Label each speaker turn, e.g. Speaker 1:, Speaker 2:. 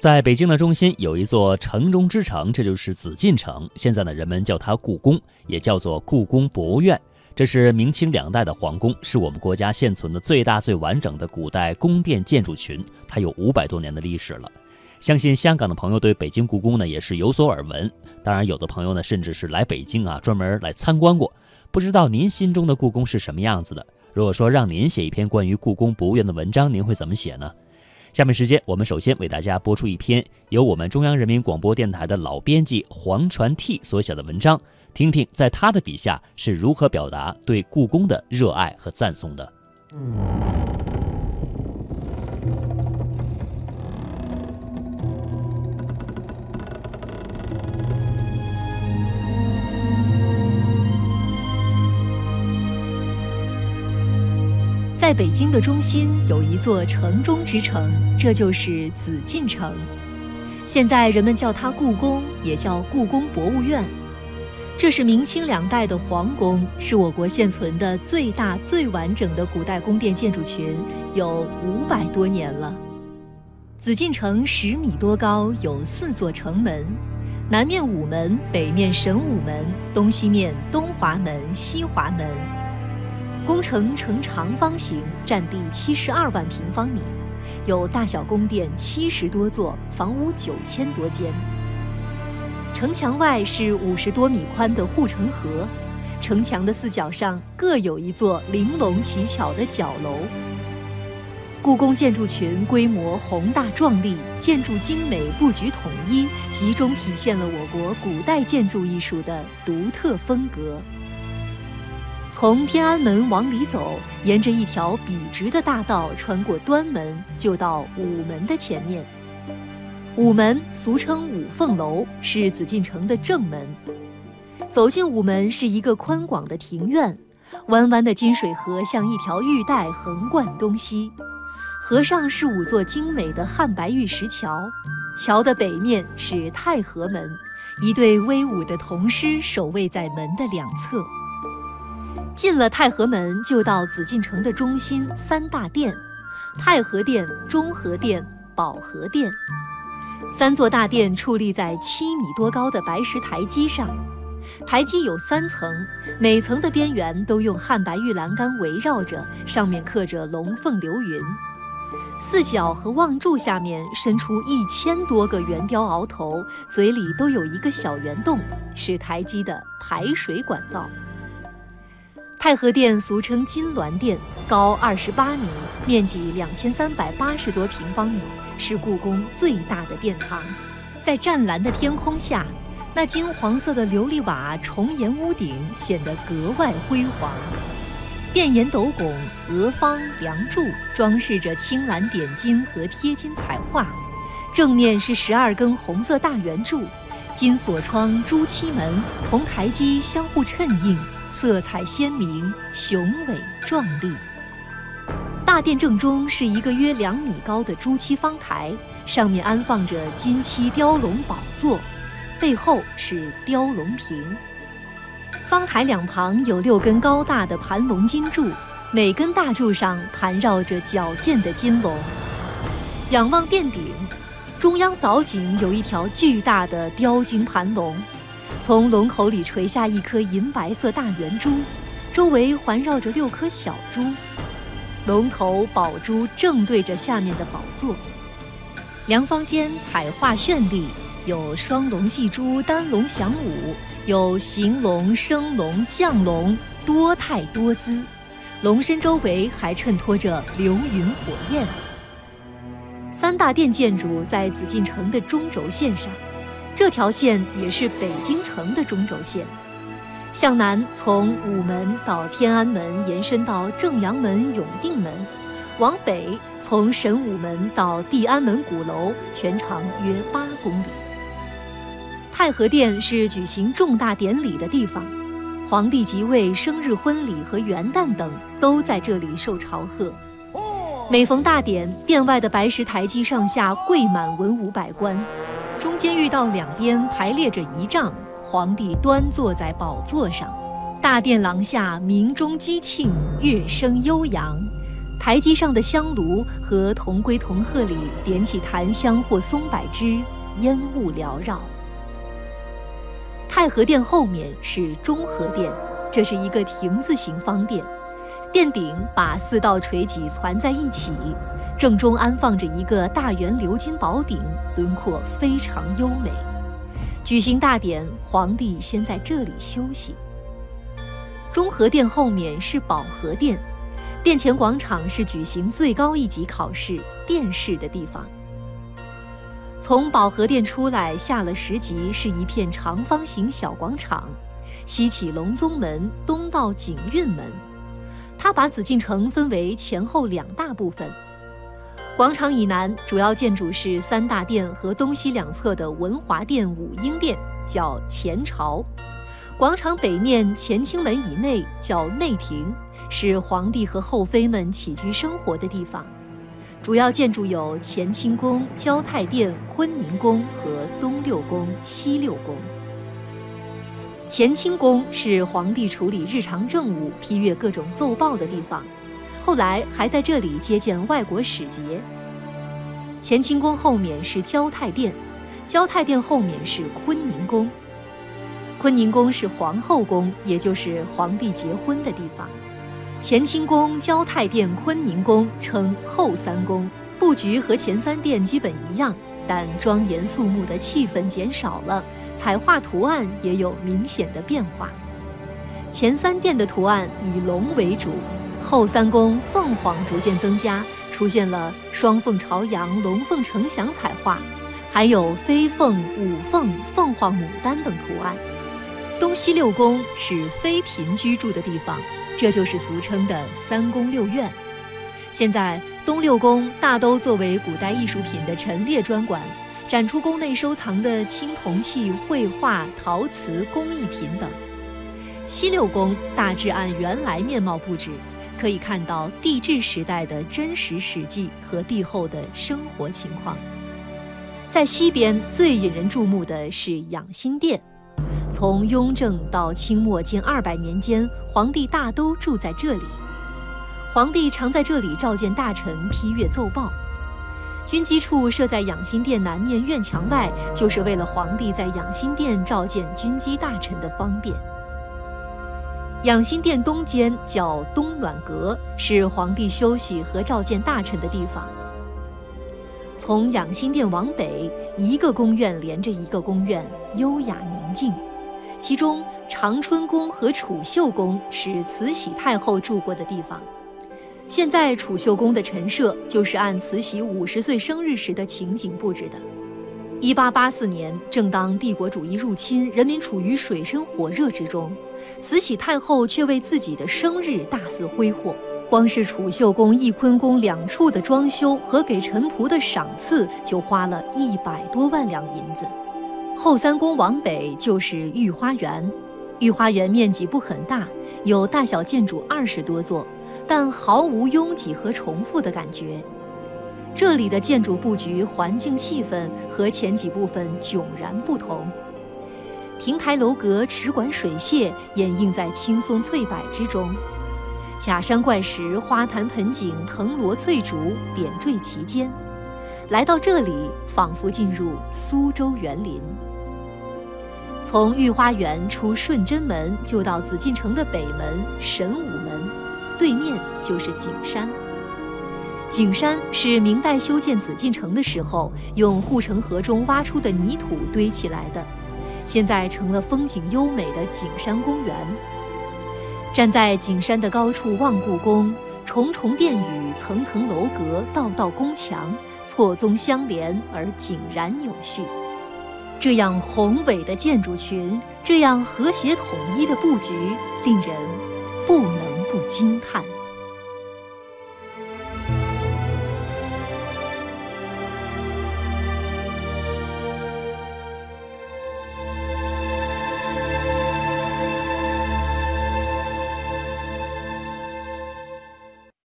Speaker 1: 在北京的中心有一座城中之城，这就是紫禁城。现在呢，人们叫它故宫，也叫做故宫博物院。这是明清两代的皇宫，是我们国家现存的最大最完整的古代宫殿建筑群。它有五百多年的历史了。相信香港的朋友对北京故宫呢也是有所耳闻。当然，有的朋友呢甚至是来北京啊专门来参观过。不知道您心中的故宫是什么样子的？如果说让您写一篇关于故宫博物院的文章，您会怎么写呢？下面时间，我们首先为大家播出一篇由我们中央人民广播电台的老编辑黄传替所写的文章，听听在他的笔下是如何表达对故宫的热爱和赞颂的。
Speaker 2: 在北京的中心有一座城中之城，这就是紫禁城。现在人们叫它故宫，也叫故宫博物院。这是明清两代的皇宫，是我国现存的最大最完整的古代宫殿建筑群，有五百多年了。紫禁城十米多高，有四座城门：南面午门，北面神武门，东西面东华门、西华门。宫城呈长方形，占地七十二万平方米，有大小宫殿七十多座，房屋九千多间。城墙外是五十多米宽的护城河，城墙的四角上各有一座玲珑奇巧的角楼。故宫建筑群规模宏大壮丽，建筑精美，布局统一，集中体现了我国古代建筑艺术的独特风格。从天安门往里走，沿着一条笔直的大道，穿过端门，就到午门的前面。午门俗称五凤楼，是紫禁城的正门。走进午门是一个宽广的庭院，弯弯的金水河像一条玉带横贯东西。河上是五座精美的汉白玉石桥，桥的北面是太和门，一对威武的铜狮守卫在门的两侧。进了太和门，就到紫禁城的中心三大殿：太和殿、中和殿、保和殿。三座大殿矗立在七米多高的白石台基上，台基有三层，每层的边缘都用汉白玉栏杆围绕着，上面刻着龙凤流云。四角和望柱下面伸出一千多个圆雕鳌头，嘴里都有一个小圆洞，是台基的排水管道。太和殿俗称金銮殿，高二十八米，面积两千三百八十多平方米，是故宫最大的殿堂。在湛蓝的天空下，那金黄色的琉璃瓦重檐屋顶显得格外辉煌。殿檐斗拱、额方、梁柱装饰着青蓝点金和贴金彩画，正面是十二根红色大圆柱，金锁窗、朱漆门铜台基相互衬映。色彩鲜明，雄伟壮丽。大殿正中是一个约两米高的朱漆方台，上面安放着金漆雕龙宝座，背后是雕龙屏。方台两旁有六根高大的盘龙金柱，每根大柱上盘绕着矫健的金龙。仰望殿顶，中央藻井有一条巨大的雕金盘龙。从龙口里垂下一颗银白色大圆珠，周围环绕着六颗小珠。龙头宝珠正对着下面的宝座。梁方间彩画绚丽，有双龙戏珠、单龙翔舞，有行龙、升龙、降龙，多态多姿。龙身周围还衬托着流云火焰。三大殿建筑在紫禁城的中轴线上。这条线也是北京城的中轴线，向南从午门到天安门延伸到正阳门、永定门，往北从神武门到地安门鼓楼，全长约八公里。太和殿是举行重大典礼的地方，皇帝即位、生日婚礼和元旦等都在这里受朝贺。每逢大典，殿外的白石台基上下跪满文武百官。中间御道两边排列着仪仗，皇帝端坐在宝座上。大殿廊下鸣钟击磬，乐声悠扬，台基上的香炉和铜龟铜鹤里点起檀香或松柏枝，烟雾缭绕。太和殿后面是中和殿，这是一个亭字形方殿，殿顶把四道垂脊攒在一起，正中安放着一个大圆鎏金宝顶，轮廓非常优美。举行大典，皇帝先在这里休息。中和殿后面是保和殿。殿前广场是举行最高一级考试殿试的地方。从保和殿出来，下了十级是一片长方形小广场，西起隆宗门，东到景运门。它把紫禁城分为前后两大部分。广场以南主要建筑是三大殿和东西两侧的文华殿、武英殿，叫前朝。广场北面乾清门以内叫内廷。是皇帝和后妃们起居生活的地方，主要建筑有乾清宫、交泰殿、坤宁宫和东六宫、西六宫。乾清宫是皇帝处理日常政务、批阅各种奏报的地方，后来还在这里接见外国使节。乾清宫后面是交泰殿，交泰殿后面是坤宁宫。坤宁宫是皇后宫，也就是皇帝结婚的地方。乾清宫、交泰殿、坤宁宫称后三宫，布局和前三殿基本一样，但庄严肃穆的气氛减少了，彩画图案也有明显的变化。前三殿的图案以龙为主，后三宫凤凰逐渐增加，出现了双凤朝阳、龙凤呈祥彩画，还有飞凤、舞凤、凤凰、牡丹等图案。东西六宫是妃嫔居住的地方。这就是俗称的三宫六院。现在东六宫大都作为古代艺术品的陈列专馆，展出宫内收藏的青铜器、绘画、陶瓷工艺品等。西六宫大致按原来面貌布置，可以看到帝制时代的真实史记和帝后的生活情况。在西边最引人注目的是养心殿。从雍正到清末近二百年间，皇帝大都住在这里。皇帝常在这里召见大臣，批阅奏报。军机处设在养心殿南面院墙外，就是为了皇帝在养心殿召见军机大臣的方便。养心殿东间叫东暖阁，是皇帝休息和召见大臣的地方。从养心殿往北，一个宫院连着一个宫院，优雅宁静。其中长春宫和储秀宫是慈禧太后住过的地方。现在储秀宫的陈设就是按慈禧五十岁生日时的情景布置的。一八八四年，正当帝国主义入侵，人民处于水深火热之中，慈禧太后却为自己的生日大肆挥霍。光是储秀宫、翊坤宫两处的装修和给臣仆的赏赐，就花了一百多万两银子。后三宫往北就是御花园，御花园面积不很大，有大小建筑二十多座，但毫无拥挤和重复的感觉。这里的建筑布局、环境气氛和前几部分迥然不同。亭台楼阁、池馆水榭掩映在青松翠柏之中，假山怪石、花坛盆景、藤萝翠竹点缀其间。来到这里，仿佛进入苏州园林。从御花园出顺贞门，就到紫禁城的北门神武门，对面就是景山。景山是明代修建紫禁城的时候，用护城河中挖出的泥土堆起来的，现在成了风景优美的景山公园。站在景山的高处望故宫，重重殿宇、层层楼阁、道道宫墙，错综相连而井然有序。这样宏伟的建筑群，这样和谐统一的布局，令人惊叹。